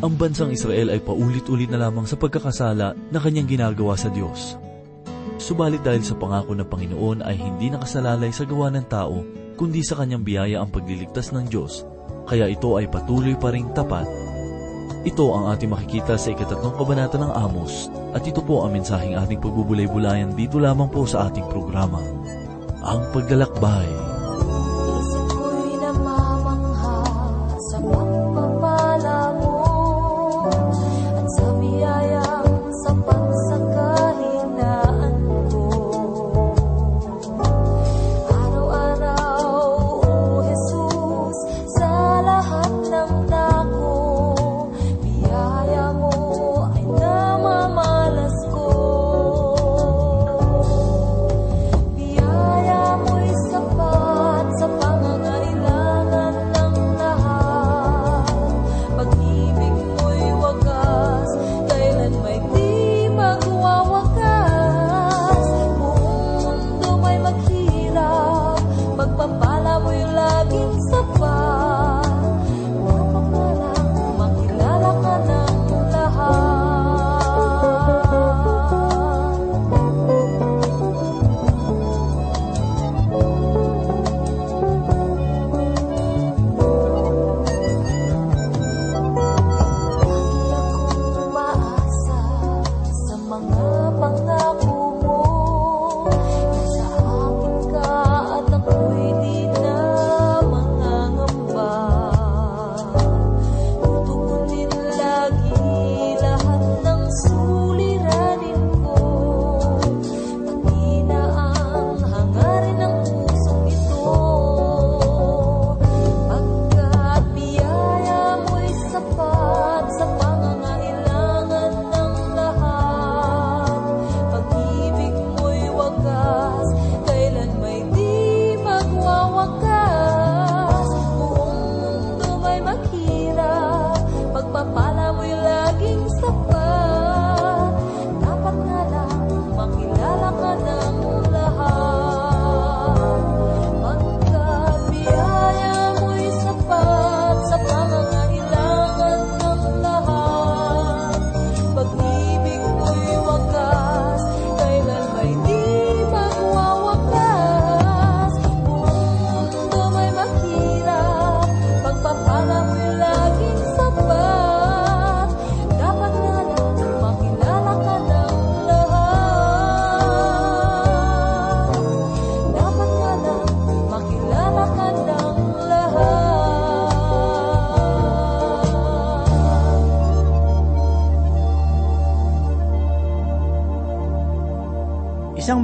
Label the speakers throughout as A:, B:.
A: ang bansang Israel ay paulit-ulit na lamang sa pagkakasala na kanyang ginagawa sa Diyos. Subalit dahil sa pangako ng Panginoon ay hindi nakasalalay sa gawa ng tao, kundi sa kanyang biyaya ang pagliligtas ng Diyos, kaya ito ay patuloy pa ring tapat. Ito ang ating makikita sa ikatatlong kabanata ng Amos, at ito po ang mensaheng ating pagbubulay-bulayan dito lamang po sa ating programa. Ang Paglalakbay.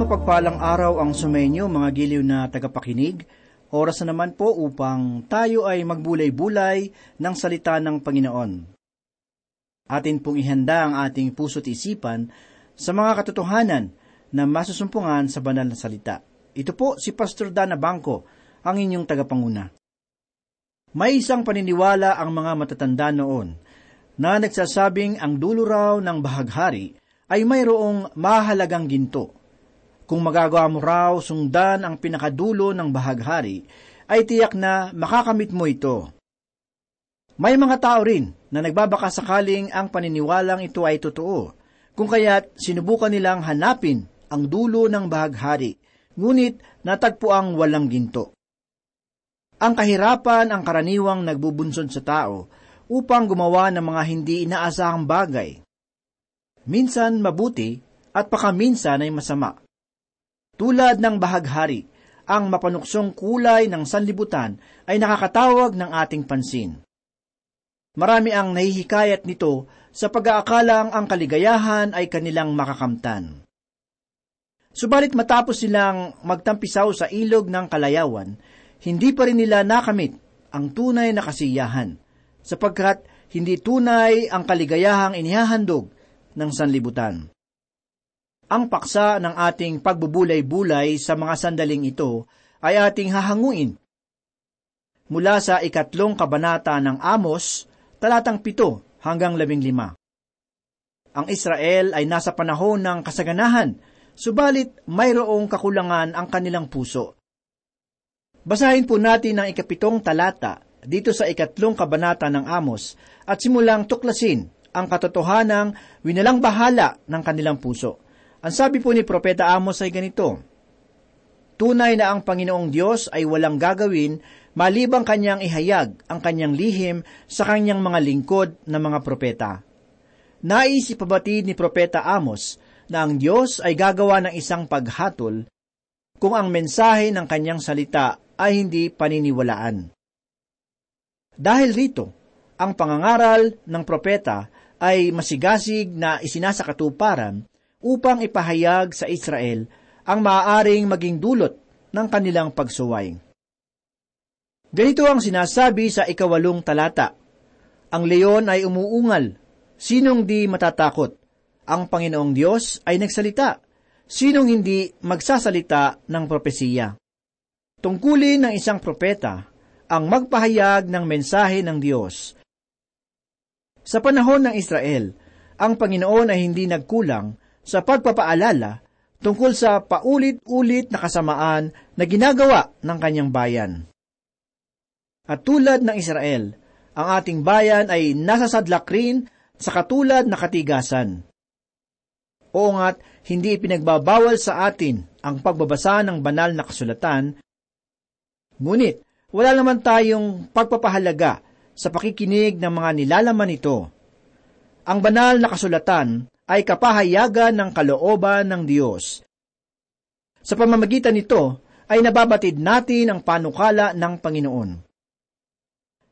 B: Mapagpalang araw ang sumenyo mga giliw na tagapakinig. Oras na naman po upang tayo ay magbulay-bulay ng salita ng Panginoon. Atin pong ihanda ang ating puso't isipan sa mga katotohanan na masusumpungan sa banal na salita. Ito po si Pastor Dana Bangko, ang inyong tagapanguna. May isang paniniwala ang mga matatanda noon na nagsasabing ang dulo raw ng bahaghari ay mayroong mahalagang ginto. Kung magagawa mo raw sundan ang pinakadulo ng bahaghari, ay tiyak na makakamit mo ito. May mga tao rin na nagbabaka sakaling ang paniniwalang ito ay totoo, kung kaya't sinubukan nilang hanapin ang dulo ng bahaghari, ngunit natagpo ang walang ginto. Ang kahirapan ang karaniwang nagbubunsod sa tao upang gumawa ng mga hindi inaasahang bagay. Minsan mabuti at pakaminsan ay masama. Tulad ng bahaghari, ang mapanuksong kulay ng sanlibutan ay nakakatawag ng ating pansin. Marami ang nahihikayat nito sa pag-aakalang ang kaligayahan ay kanilang makakamtan. Subalit matapos silang magtampisaw sa ilog ng kalayawan, hindi pa rin nila nakamit ang tunay na kasiyahan, sapagkat hindi tunay ang kaligayahang inihahandog ng sanlibutan. Ang paksa ng ating pagbubulay-bulay sa mga sandaling ito ay ating hahanguin. Mula sa ikatlong kabanata ng Amos, talatang pito hanggang labing lima. Ang Israel ay nasa panahon ng kasaganahan, subalit mayroong kakulangan ang kanilang puso. Basahin po natin ang ikapitong talata dito sa ikatlong kabanata ng Amos at simulang tuklasin ang katotohanang winalang bahala ng kanilang puso. Ang sabi po ni Propeta Amos ay ganito, Tunay na ang Panginoong Diyos ay walang gagawin malibang kanyang ihayag ang kanyang lihim sa kanyang mga lingkod na mga propeta. Nais ipabatid ni Propeta Amos na ang Diyos ay gagawa ng isang paghatol kung ang mensahe ng kanyang salita ay hindi paniniwalaan. Dahil rito, ang pangangaral ng propeta ay masigasig na isinasakatuparan upang ipahayag sa Israel ang maaaring maging dulot ng kanilang pagsuway. Ganito ang sinasabi sa ikawalong talata. Ang leon ay umuungal. Sinong di matatakot? Ang Panginoong Diyos ay nagsalita. Sinong hindi magsasalita ng propesiya? Tungkulin ng isang propeta ang magpahayag ng mensahe ng Diyos. Sa panahon ng Israel, ang Panginoon ay hindi nagkulang sa pagpapaalala tungkol sa paulit-ulit na kasamaan na ginagawa ng kanyang bayan. At tulad ng Israel, ang ating bayan ay nasasadlak rin sa katulad na katigasan. Oo nga't hindi ipinagbabawal sa atin ang pagbabasa ng banal na kasulatan Ngunit, wala naman tayong pagpapahalaga sa pakikinig ng mga nilalaman nito. Ang banal na kasulatan ay kapahayagan ng kalooban ng Diyos. Sa pamamagitan nito, ay nababatid natin ang panukala ng Panginoon.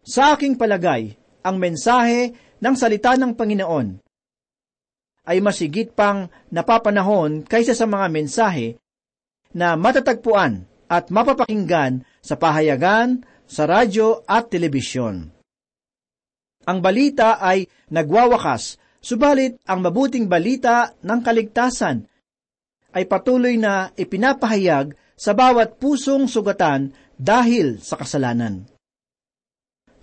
B: Sa aking palagay, ang mensahe ng salita ng Panginoon ay masigit pang napapanahon kaysa sa mga mensahe na matatagpuan at mapapakinggan sa pahayagan, sa radyo at telebisyon. Ang balita ay nagwawakas, subalit ang mabuting balita ng kaligtasan ay patuloy na ipinapahayag sa bawat pusong sugatan dahil sa kasalanan.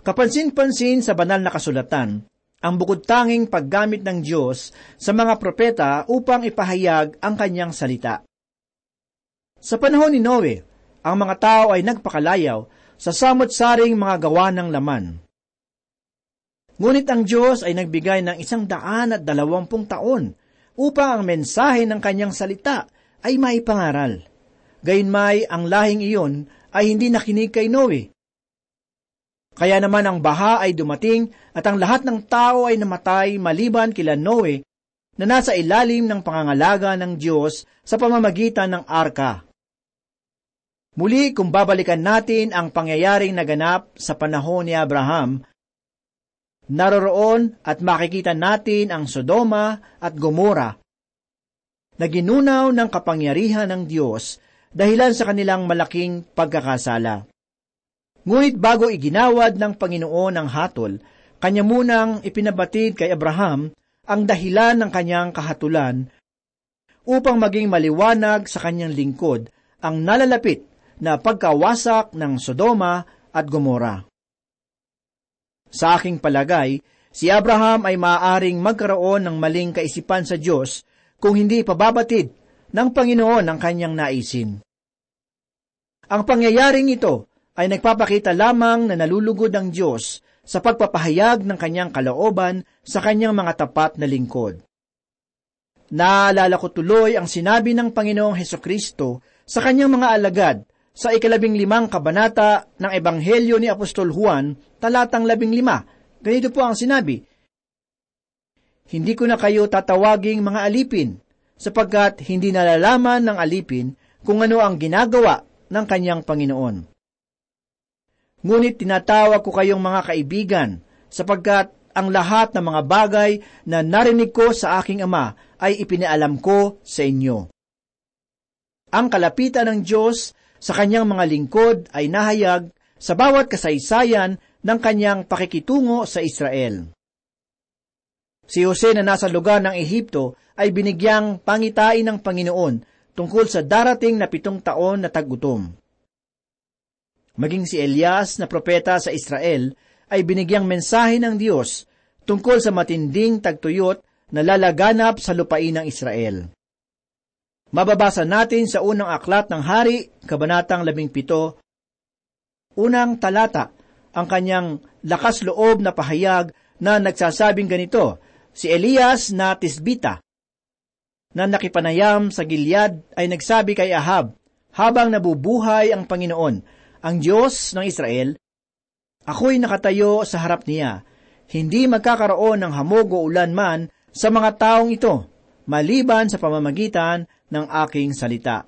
B: Kapansin-pansin sa banal na kasulatan, ang bukod tanging paggamit ng Diyos sa mga propeta upang ipahayag ang kanyang salita. Sa panahon ni Noe, ang mga tao ay nagpakalayaw sa samot-saring mga gawa ng laman. Ngunit ang Diyos ay nagbigay ng isang daan at dalawampung taon upang ang mensahe ng kanyang salita ay maipangaral. Gayunmay ang lahing iyon ay hindi nakinig kay Noe. Kaya naman ang baha ay dumating at ang lahat ng tao ay namatay maliban kila Noe na nasa ilalim ng pangangalaga ng Diyos sa pamamagitan ng arka. Muli kung babalikan natin ang pangyayaring naganap sa panahon ni Abraham, naroroon at makikita natin ang Sodoma at Gomora na ginunaw ng kapangyarihan ng Diyos dahilan sa kanilang malaking pagkakasala. Ngunit bago iginawad ng Panginoon ang hatol, kanya munang ipinabatid kay Abraham ang dahilan ng kanyang kahatulan upang maging maliwanag sa kanyang lingkod ang nalalapit na pagkawasak ng Sodoma at Gomora. Sa aking palagay, si Abraham ay maaaring magkaroon ng maling kaisipan sa Diyos kung hindi pababatid ng Panginoon ang kanyang naisin. Ang pangyayaring ito ay nagpapakita lamang na nalulugod ang Diyos sa pagpapahayag ng kanyang kalooban sa kanyang mga tapat na lingkod. Naalala ko tuloy ang sinabi ng Panginoong Heso Kristo sa kanyang mga alagad sa ikalabing limang kabanata ng Ebanghelyo ni Apostol Juan, talatang labing lima. Ganito po ang sinabi, Hindi ko na kayo tatawaging mga alipin, sapagkat hindi nalalaman ng alipin kung ano ang ginagawa ng kanyang Panginoon. Ngunit tinatawag ko kayong mga kaibigan, sapagkat ang lahat ng mga bagay na narinig ko sa aking Ama ay ipinaalam ko sa inyo. Ang kalapitan ng Diyos sa kanyang mga lingkod ay nahayag sa bawat kasaysayan ng kanyang pakikitungo sa Israel. Si Jose na nasa lugar ng Ehipto ay binigyang pangitain ng Panginoon tungkol sa darating na pitong taon na tagutom. Maging si Elias na propeta sa Israel ay binigyang mensahe ng Diyos tungkol sa matinding tagtuyot na lalaganap sa lupain ng Israel. Mababasa natin sa unang aklat ng hari, kabanatang 17, unang talata, ang kanyang lakas loob na pahayag na nagsasabing ganito, si Elias na Tisbita, na nakipanayam sa Gilead ay nagsabi kay Ahab, habang nabubuhay ang Panginoon, ang Diyos ng Israel, ako'y nakatayo sa harap niya. Hindi magkakaroon ng hamog o ulan man sa mga taong ito, maliban sa pamamagitan ng aking salita.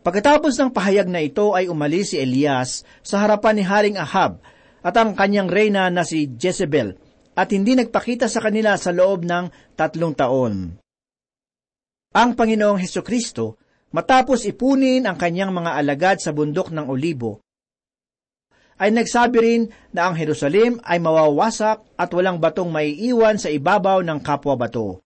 B: Pagkatapos ng pahayag na ito ay umalis si Elias sa harapan ni Haring Ahab at ang kanyang reyna na si Jezebel at hindi nagpakita sa kanila sa loob ng tatlong taon. Ang Panginoong Heso Kristo, matapos ipunin ang kanyang mga alagad sa bundok ng Olibo, ay nagsabi rin na ang Jerusalem ay mawawasak at walang batong maiiwan sa ibabaw ng kapwa bato.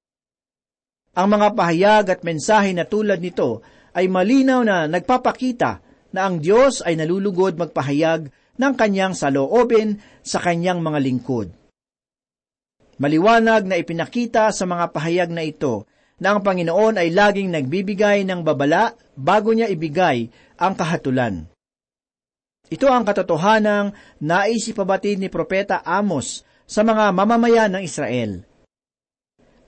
B: Ang mga pahayag at mensahe na tulad nito ay malinaw na nagpapakita na ang Diyos ay nalulugod magpahayag ng kanyang saloobin sa kanyang mga lingkod. Maliwanag na ipinakita sa mga pahayag na ito na ang Panginoon ay laging nagbibigay ng babala bago niya ibigay ang kahatulan. Ito ang katotohanang naisipabatid ni Propeta Amos sa mga mamamayan ng Israel.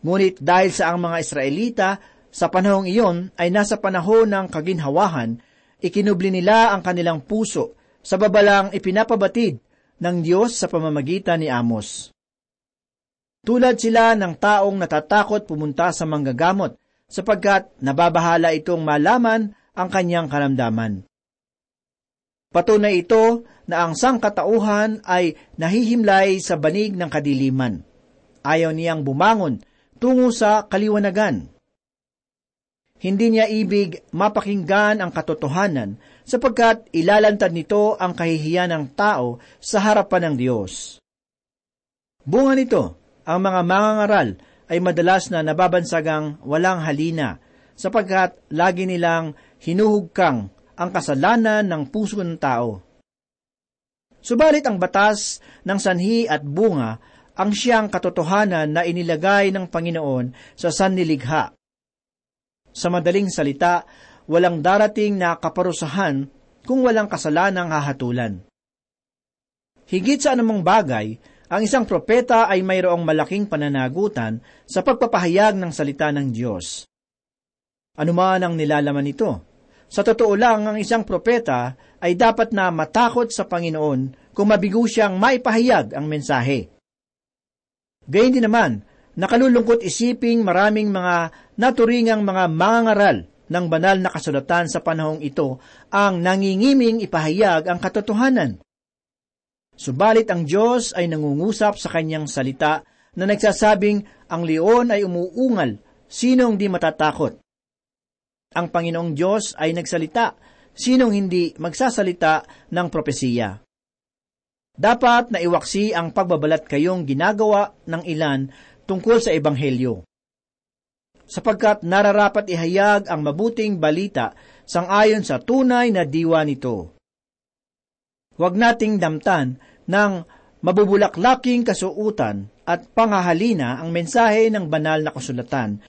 B: Ngunit dahil sa ang mga Israelita sa panahong iyon ay nasa panahon ng kaginhawahan, ikinubli nila ang kanilang puso sa babalang ipinapabatid ng Diyos sa pamamagitan ni Amos. Tulad sila ng taong natatakot pumunta sa manggagamot sapagkat nababahala itong malaman ang kanyang karamdaman. Patunay ito na ang sangkatauhan ay nahihimlay sa banig ng kadiliman. Ayaw niyang bumangon tungo sa kaliwanagan. Hindi niya ibig mapakinggan ang katotohanan sapagkat ilalantad nito ang kahihiyan ng tao sa harapan ng Diyos. Bunga nito, ang mga mangangaral ay madalas na nababansagang walang halina sapagkat lagi nilang hinuhugkang ang kasalanan ng puso ng tao. Subalit ang batas ng sanhi at bunga ang siyang katotohanan na inilagay ng Panginoon sa sanniligha sa madaling salita, walang darating na kaparusahan kung walang kasalanang hahatulan. Higit sa anumang bagay, ang isang propeta ay mayroong malaking pananagutan sa pagpapahayag ng salita ng Diyos. Ano man ang nilalaman nito? Sa totoo lang, ang isang propeta ay dapat na matakot sa Panginoon kung mabigo siyang maipahayag ang mensahe. Gayun din naman, Nakalulungkot isiping maraming mga naturingang mga mangangaral ng banal na kasulatan sa panahong ito ang nangingiming ipahayag ang katotohanan. Subalit ang Diyos ay nangungusap sa kanyang salita na nagsasabing ang leon ay umuungal, sinong di matatakot? Ang Panginoong Diyos ay nagsalita, sinong hindi magsasalita ng propesiya? Dapat na iwaksi ang pagbabalat kayong ginagawa ng ilan tungkol sa Ebanghelyo. Sapagkat nararapat ihayag ang mabuting balita sangayon sa tunay na diwa nito. Huwag nating damtan ng mabubulaklaking kasuutan at pangahalina ang mensahe ng banal na kasulatan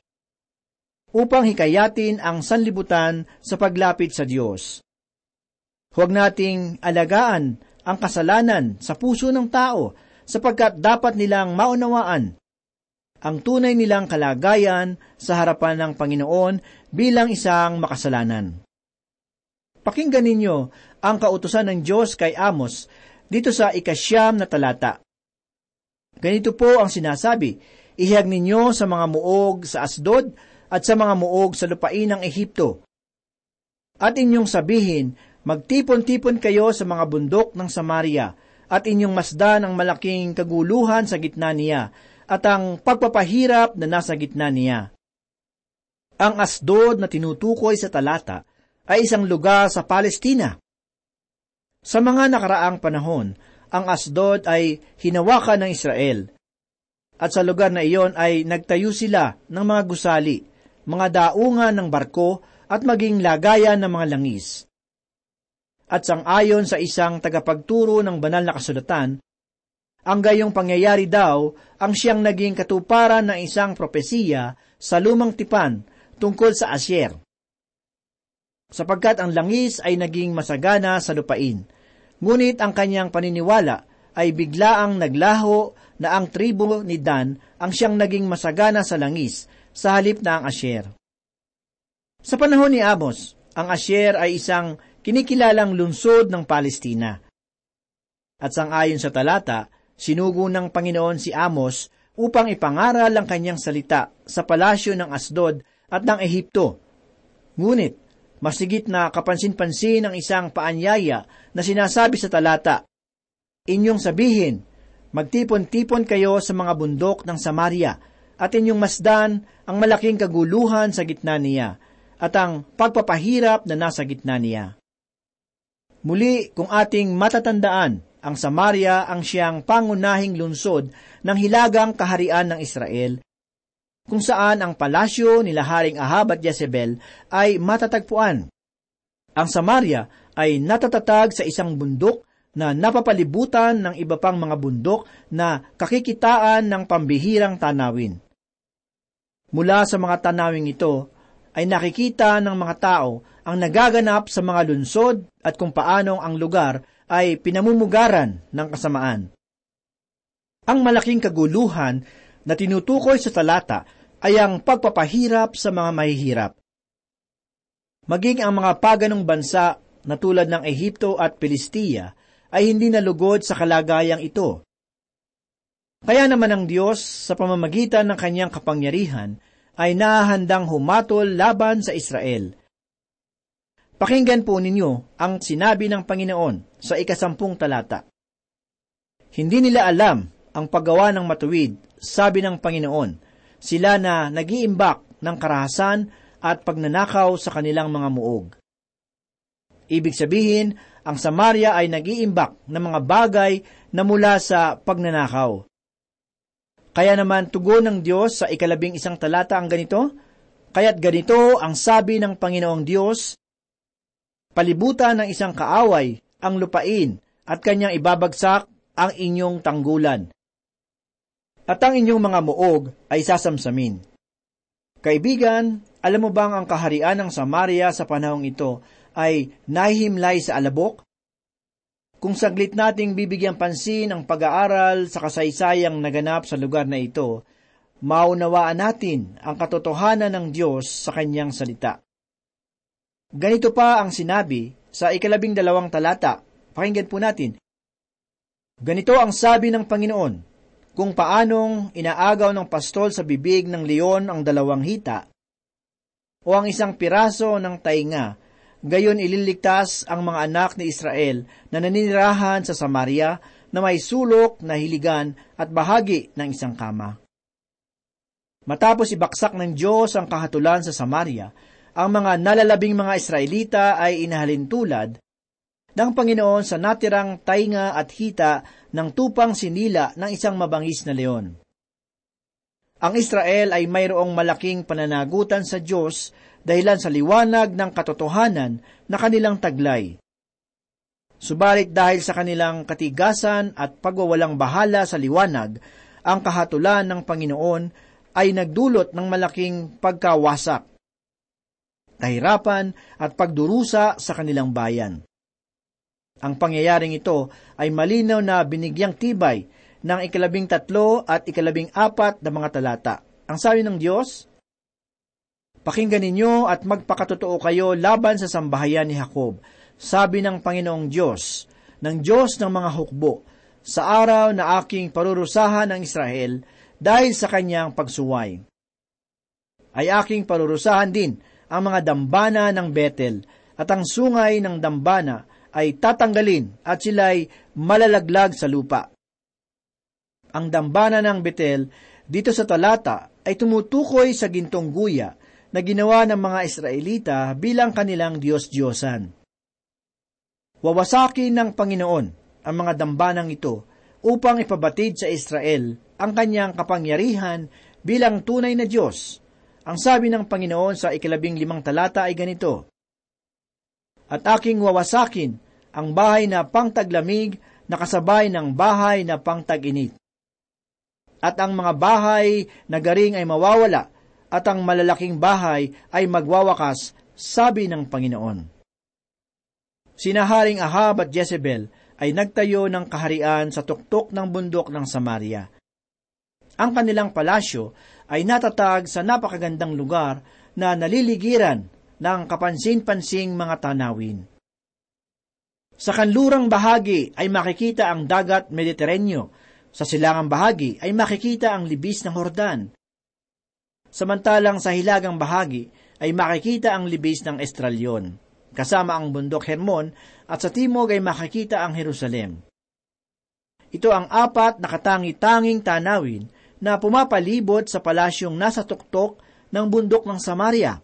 B: upang hikayatin ang sanlibutan sa paglapit sa Diyos. Huwag nating alagaan ang kasalanan sa puso ng tao sapagkat dapat nilang maunawaan ang tunay nilang kalagayan sa harapan ng Panginoon bilang isang makasalanan. Pakinggan ninyo ang kautusan ng Diyos kay Amos dito sa ikasyam na talata. Ganito po ang sinasabi, Ihag ninyo sa mga muog sa Asdod at sa mga muog sa lupain ng Ehipto. At inyong sabihin, magtipon-tipon kayo sa mga bundok ng Samaria, at inyong masdan ang malaking kaguluhan sa gitna niya, at ang pagpapahirap na nasa gitna niya. Ang Asdod na tinutukoy sa talata ay isang lugar sa Palestina. Sa mga nakaraang panahon, ang Asdod ay hinawakan ng Israel. At sa lugar na iyon ay nagtayo sila ng mga gusali, mga daungan ng barko at maging lagayan ng mga langis. At sang ayon sa isang tagapagturo ng banal na kasulatan, ang gayong pangyayari daw ang siyang naging katuparan ng isang propesiya sa lumang tipan tungkol sa Asyer. Sapagkat ang langis ay naging masagana sa lupain, Ngunit ang kanyang paniniwala ay biglaang naglaho na ang tribo ni Dan ang siyang naging masagana sa langis sa halip na ang Asher. Sa panahon ni Amos, ang Asher ay isang kinikilalang lungsod ng Palestina. At sangayon sa talata, sinugo ng Panginoon si Amos upang ipangaral ang kanyang salita sa palasyo ng Asdod at ng Ehipto. Ngunit, masigit na kapansin-pansin ang isang paanyaya na sinasabi sa talata, Inyong sabihin, magtipon-tipon kayo sa mga bundok ng Samaria, at inyong masdan ang malaking kaguluhan sa gitna niya, at ang pagpapahirap na nasa gitna niya. Muli, kung ating matatandaan, ang Samaria ang siyang pangunahing lungsod ng hilagang kaharian ng Israel, kung saan ang palasyo nila Haring Ahab at Jezebel ay matatagpuan. Ang Samaria ay natatatag sa isang bundok na napapalibutan ng iba pang mga bundok na kakikitaan ng pambihirang tanawin. Mula sa mga tanawing ito, ay nakikita ng mga tao ang nagaganap sa mga lunsod at kung paanong ang lugar ay pinamumugaran ng kasamaan. Ang malaking kaguluhan na tinutukoy sa talata ay ang pagpapahirap sa mga mahihirap. Maging ang mga paganong bansa na tulad ng Ehipto at Pilistia ay hindi nalugod sa kalagayang ito. Kaya naman ang Diyos sa pamamagitan ng kanyang kapangyarihan ay nahahandang humatol laban sa Israel. Pakinggan po ninyo ang sinabi ng Panginoon sa ikasampung talata. Hindi nila alam ang paggawa ng matuwid, sabi ng Panginoon, sila na nagiimbak ng karahasan at pagnanakaw sa kanilang mga muog. Ibig sabihin, ang Samaria ay nagiimbak ng mga bagay na mula sa pagnanakaw. Kaya naman tugon ng Diyos sa ikalabing isang talata ang ganito, Kaya't ganito ang sabi ng Panginoong Diyos, Palibutan ng isang kaaway ang lupain at kanyang ibabagsak ang inyong tanggulan. At ang inyong mga muog ay sasamsamin. Kaibigan, alam mo bang ang kaharian ng Samaria sa panahong ito ay nahihimlay sa alabok? Kung saglit nating bibigyan pansin ang pag-aaral sa kasaysayang naganap sa lugar na ito, maunawaan natin ang katotohanan ng Diyos sa kanyang salita. Ganito pa ang sinabi sa ikalabing dalawang talata. Pakinggan po natin. Ganito ang sabi ng Panginoon, kung paanong inaagaw ng pastol sa bibig ng leon ang dalawang hita, o ang isang piraso ng tainga Gayon ililigtas ang mga anak ni Israel na naninirahan sa Samaria na may sulok na hiligan at bahagi ng isang kama. Matapos ibaksak ng Diyos ang kahatulan sa Samaria, ang mga nalalabing mga Israelita ay inahalin tulad ng Panginoon sa natirang tainga at hita ng tupang sinila ng isang mabangis na leon. Ang Israel ay mayroong malaking pananagutan sa Diyos dahilan sa liwanag ng katotohanan na kanilang taglay. Subalit dahil sa kanilang katigasan at pagwawalang bahala sa liwanag, ang kahatulan ng Panginoon ay nagdulot ng malaking pagkawasak, kahirapan at pagdurusa sa kanilang bayan. Ang pangyayaring ito ay malinaw na binigyang tibay ng ikalabing tatlo at ikalabing apat na mga talata. Ang sabi ng Diyos, Pakinggan ninyo at magpakatotoo kayo laban sa sambahayan ni Jacob, sabi ng Panginoong Diyos, ng Diyos ng mga hukbo, sa araw na aking parurusahan ng Israel dahil sa kanyang pagsuway. Ay aking parurusahan din ang mga dambana ng Betel, at ang sungay ng dambana ay tatanggalin at sila'y malalaglag sa lupa. Ang dambana ng Betel dito sa talata ay tumutukoy sa gintong guya na ginawa ng mga Israelita bilang kanilang Diyos-Diyosan. Wawasakin ng Panginoon ang mga dambanang ito upang ipabatid sa Israel ang kanyang kapangyarihan bilang tunay na Diyos. Ang sabi ng Panginoon sa ikalabing limang talata ay ganito, At aking wawasakin ang bahay na pangtaglamig na kasabay ng bahay na pangtag-init. At ang mga bahay na garing ay mawawala at ang malalaking bahay ay magwawakas, sabi ng Panginoon. Sinaharing Ahab at Jezebel ay nagtayo ng kaharian sa tuktok ng bundok ng Samaria. Ang kanilang palasyo ay natatag sa napakagandang lugar na naliligiran ng kapansin-pansing mga tanawin. Sa kanlurang bahagi ay makikita ang dagat Mediteraneo, sa silangang bahagi ay makikita ang libis ng Hordan. Samantalang sa hilagang bahagi ay makikita ang libis ng Estralyon, kasama ang bundok Hermon at sa timog ay makikita ang Jerusalem. Ito ang apat na katangi-tanging tanawin na pumapalibot sa palasyong nasa tuktok ng bundok ng Samaria.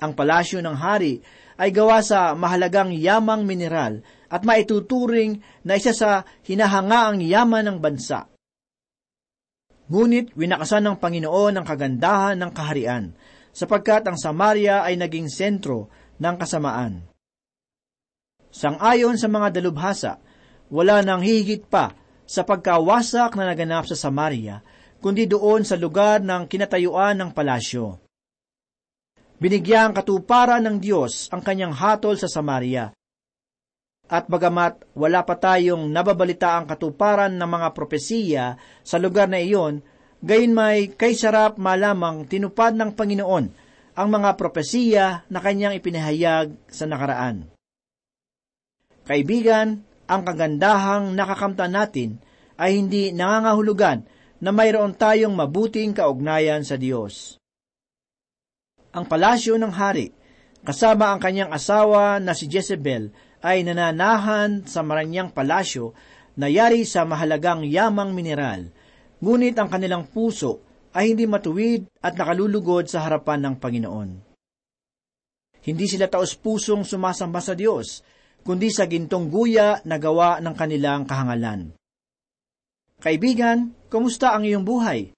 B: Ang palasyo ng hari ay gawa sa mahalagang yamang mineral at maituturing na isa sa hinahangaang yaman ng bansa. Ngunit winakasan ng Panginoon ang kagandahan ng kaharian, sapagkat ang Samaria ay naging sentro ng kasamaan. Sangayon sa mga dalubhasa, wala nang hihigit pa sa pagkawasak na naganap sa Samaria, kundi doon sa lugar ng kinatayuan ng palasyo. Binigyang katuparan ng Diyos ang kanyang hatol sa Samaria. At bagamat wala pa tayong nababalita ang katuparan ng mga propesiya sa lugar na iyon, gayon may kay sarap malamang tinupad ng Panginoon ang mga propesiya na kanyang ipinahayag sa nakaraan. Kaibigan, ang kagandahang nakakamtan natin ay hindi nangangahulugan na mayroon tayong mabuting kaugnayan sa Diyos. Ang palasyo ng hari, kasama ang kanyang asawa na si Jezebel, ay nananahan sa maranyang palasyo na yari sa mahalagang yamang mineral, ngunit ang kanilang puso ay hindi matuwid at nakalulugod sa harapan ng Panginoon. Hindi sila taos pusong sumasamba sa Diyos, kundi sa gintong guya na gawa ng kanilang kahangalan. Kaibigan, kumusta ang iyong buhay?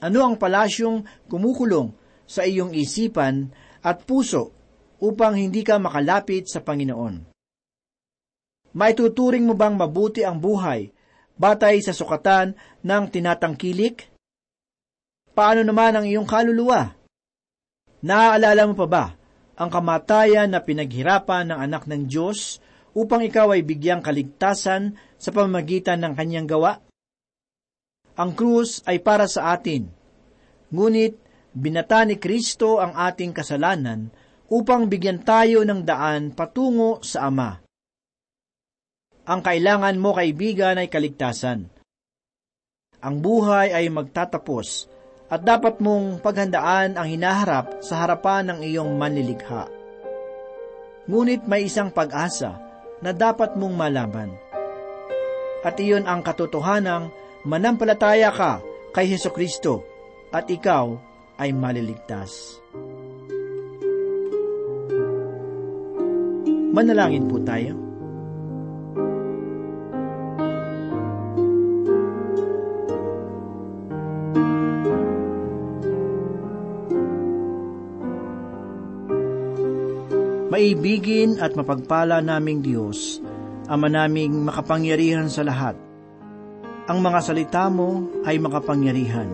B: Ano ang palasyong kumukulong sa iyong isipan at puso upang hindi ka makalapit sa Panginoon? Maituturing mo bang mabuti ang buhay batay sa sukatan ng tinatangkilik? Paano naman ang iyong kaluluwa? Naaalala mo pa ba ang kamatayan na pinaghirapan ng anak ng Diyos upang ikaw ay bigyang kaligtasan sa pamamagitan ng kanyang gawa? Ang krus ay para sa atin, ngunit binata ni Kristo ang ating kasalanan upang bigyan tayo ng daan patungo sa Ama. Ang kailangan mo, kaibigan, ay kaligtasan. Ang buhay ay magtatapos at dapat mong paghandaan ang hinaharap sa harapan ng iyong manlilikha. Ngunit may isang pag-asa na dapat mong malaman. At iyon ang katotohanang manampalataya ka kay Heso Kristo at ikaw ay maliligtas. Manalangin po tayo. Maibigin at mapagpala naming Diyos, Ama naming makapangyarihan sa lahat. Ang mga salita mo ay makapangyarihan,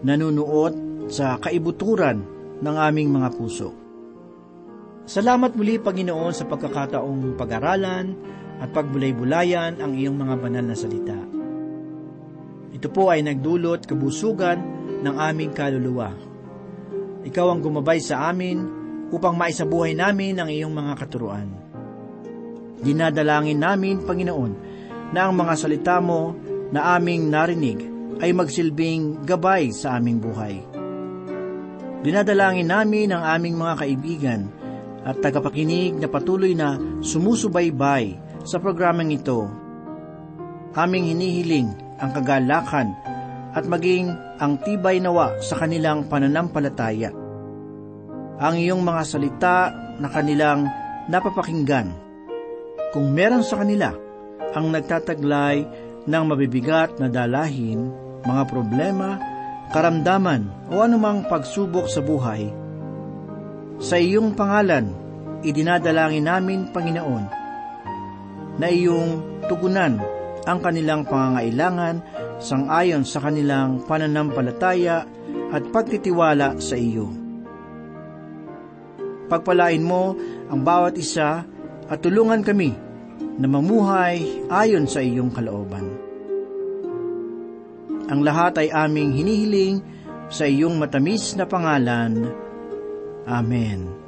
B: nanunuot sa kaibuturan ng aming mga puso. Salamat muli, Panginoon, sa pagkakataong pag-aralan at pagbulay-bulayan ang iyong mga banal na salita. Ito po ay nagdulot kabusugan ng aming kaluluwa. Ikaw ang gumabay sa amin upang maisabuhay namin ang iyong mga katuruan. Dinadalangin namin, Panginoon, na ang mga salita mo na aming narinig ay magsilbing gabay sa aming buhay. Dinadalangin namin ang aming mga kaibigan at tagapakinig na patuloy na sumusubaybay sa programang ito. Aming hinihiling ang kagalakan at maging ang tibay nawa sa kanilang pananampalataya ang iyong mga salita na kanilang napapakinggan. Kung meron sa kanila ang nagtataglay ng mabibigat na dalahin, mga problema, karamdaman o anumang pagsubok sa buhay, sa iyong pangalan, idinadalangin namin, Panginoon, na iyong tugunan ang kanilang pangangailangan sangayon sa kanilang pananampalataya at pagtitiwala sa iyo. Pagpalain mo ang bawat isa at tulungan kami
A: na mamuhay ayon sa iyong kalooban. Ang lahat ay aming hinihiling sa iyong matamis na pangalan. Amen.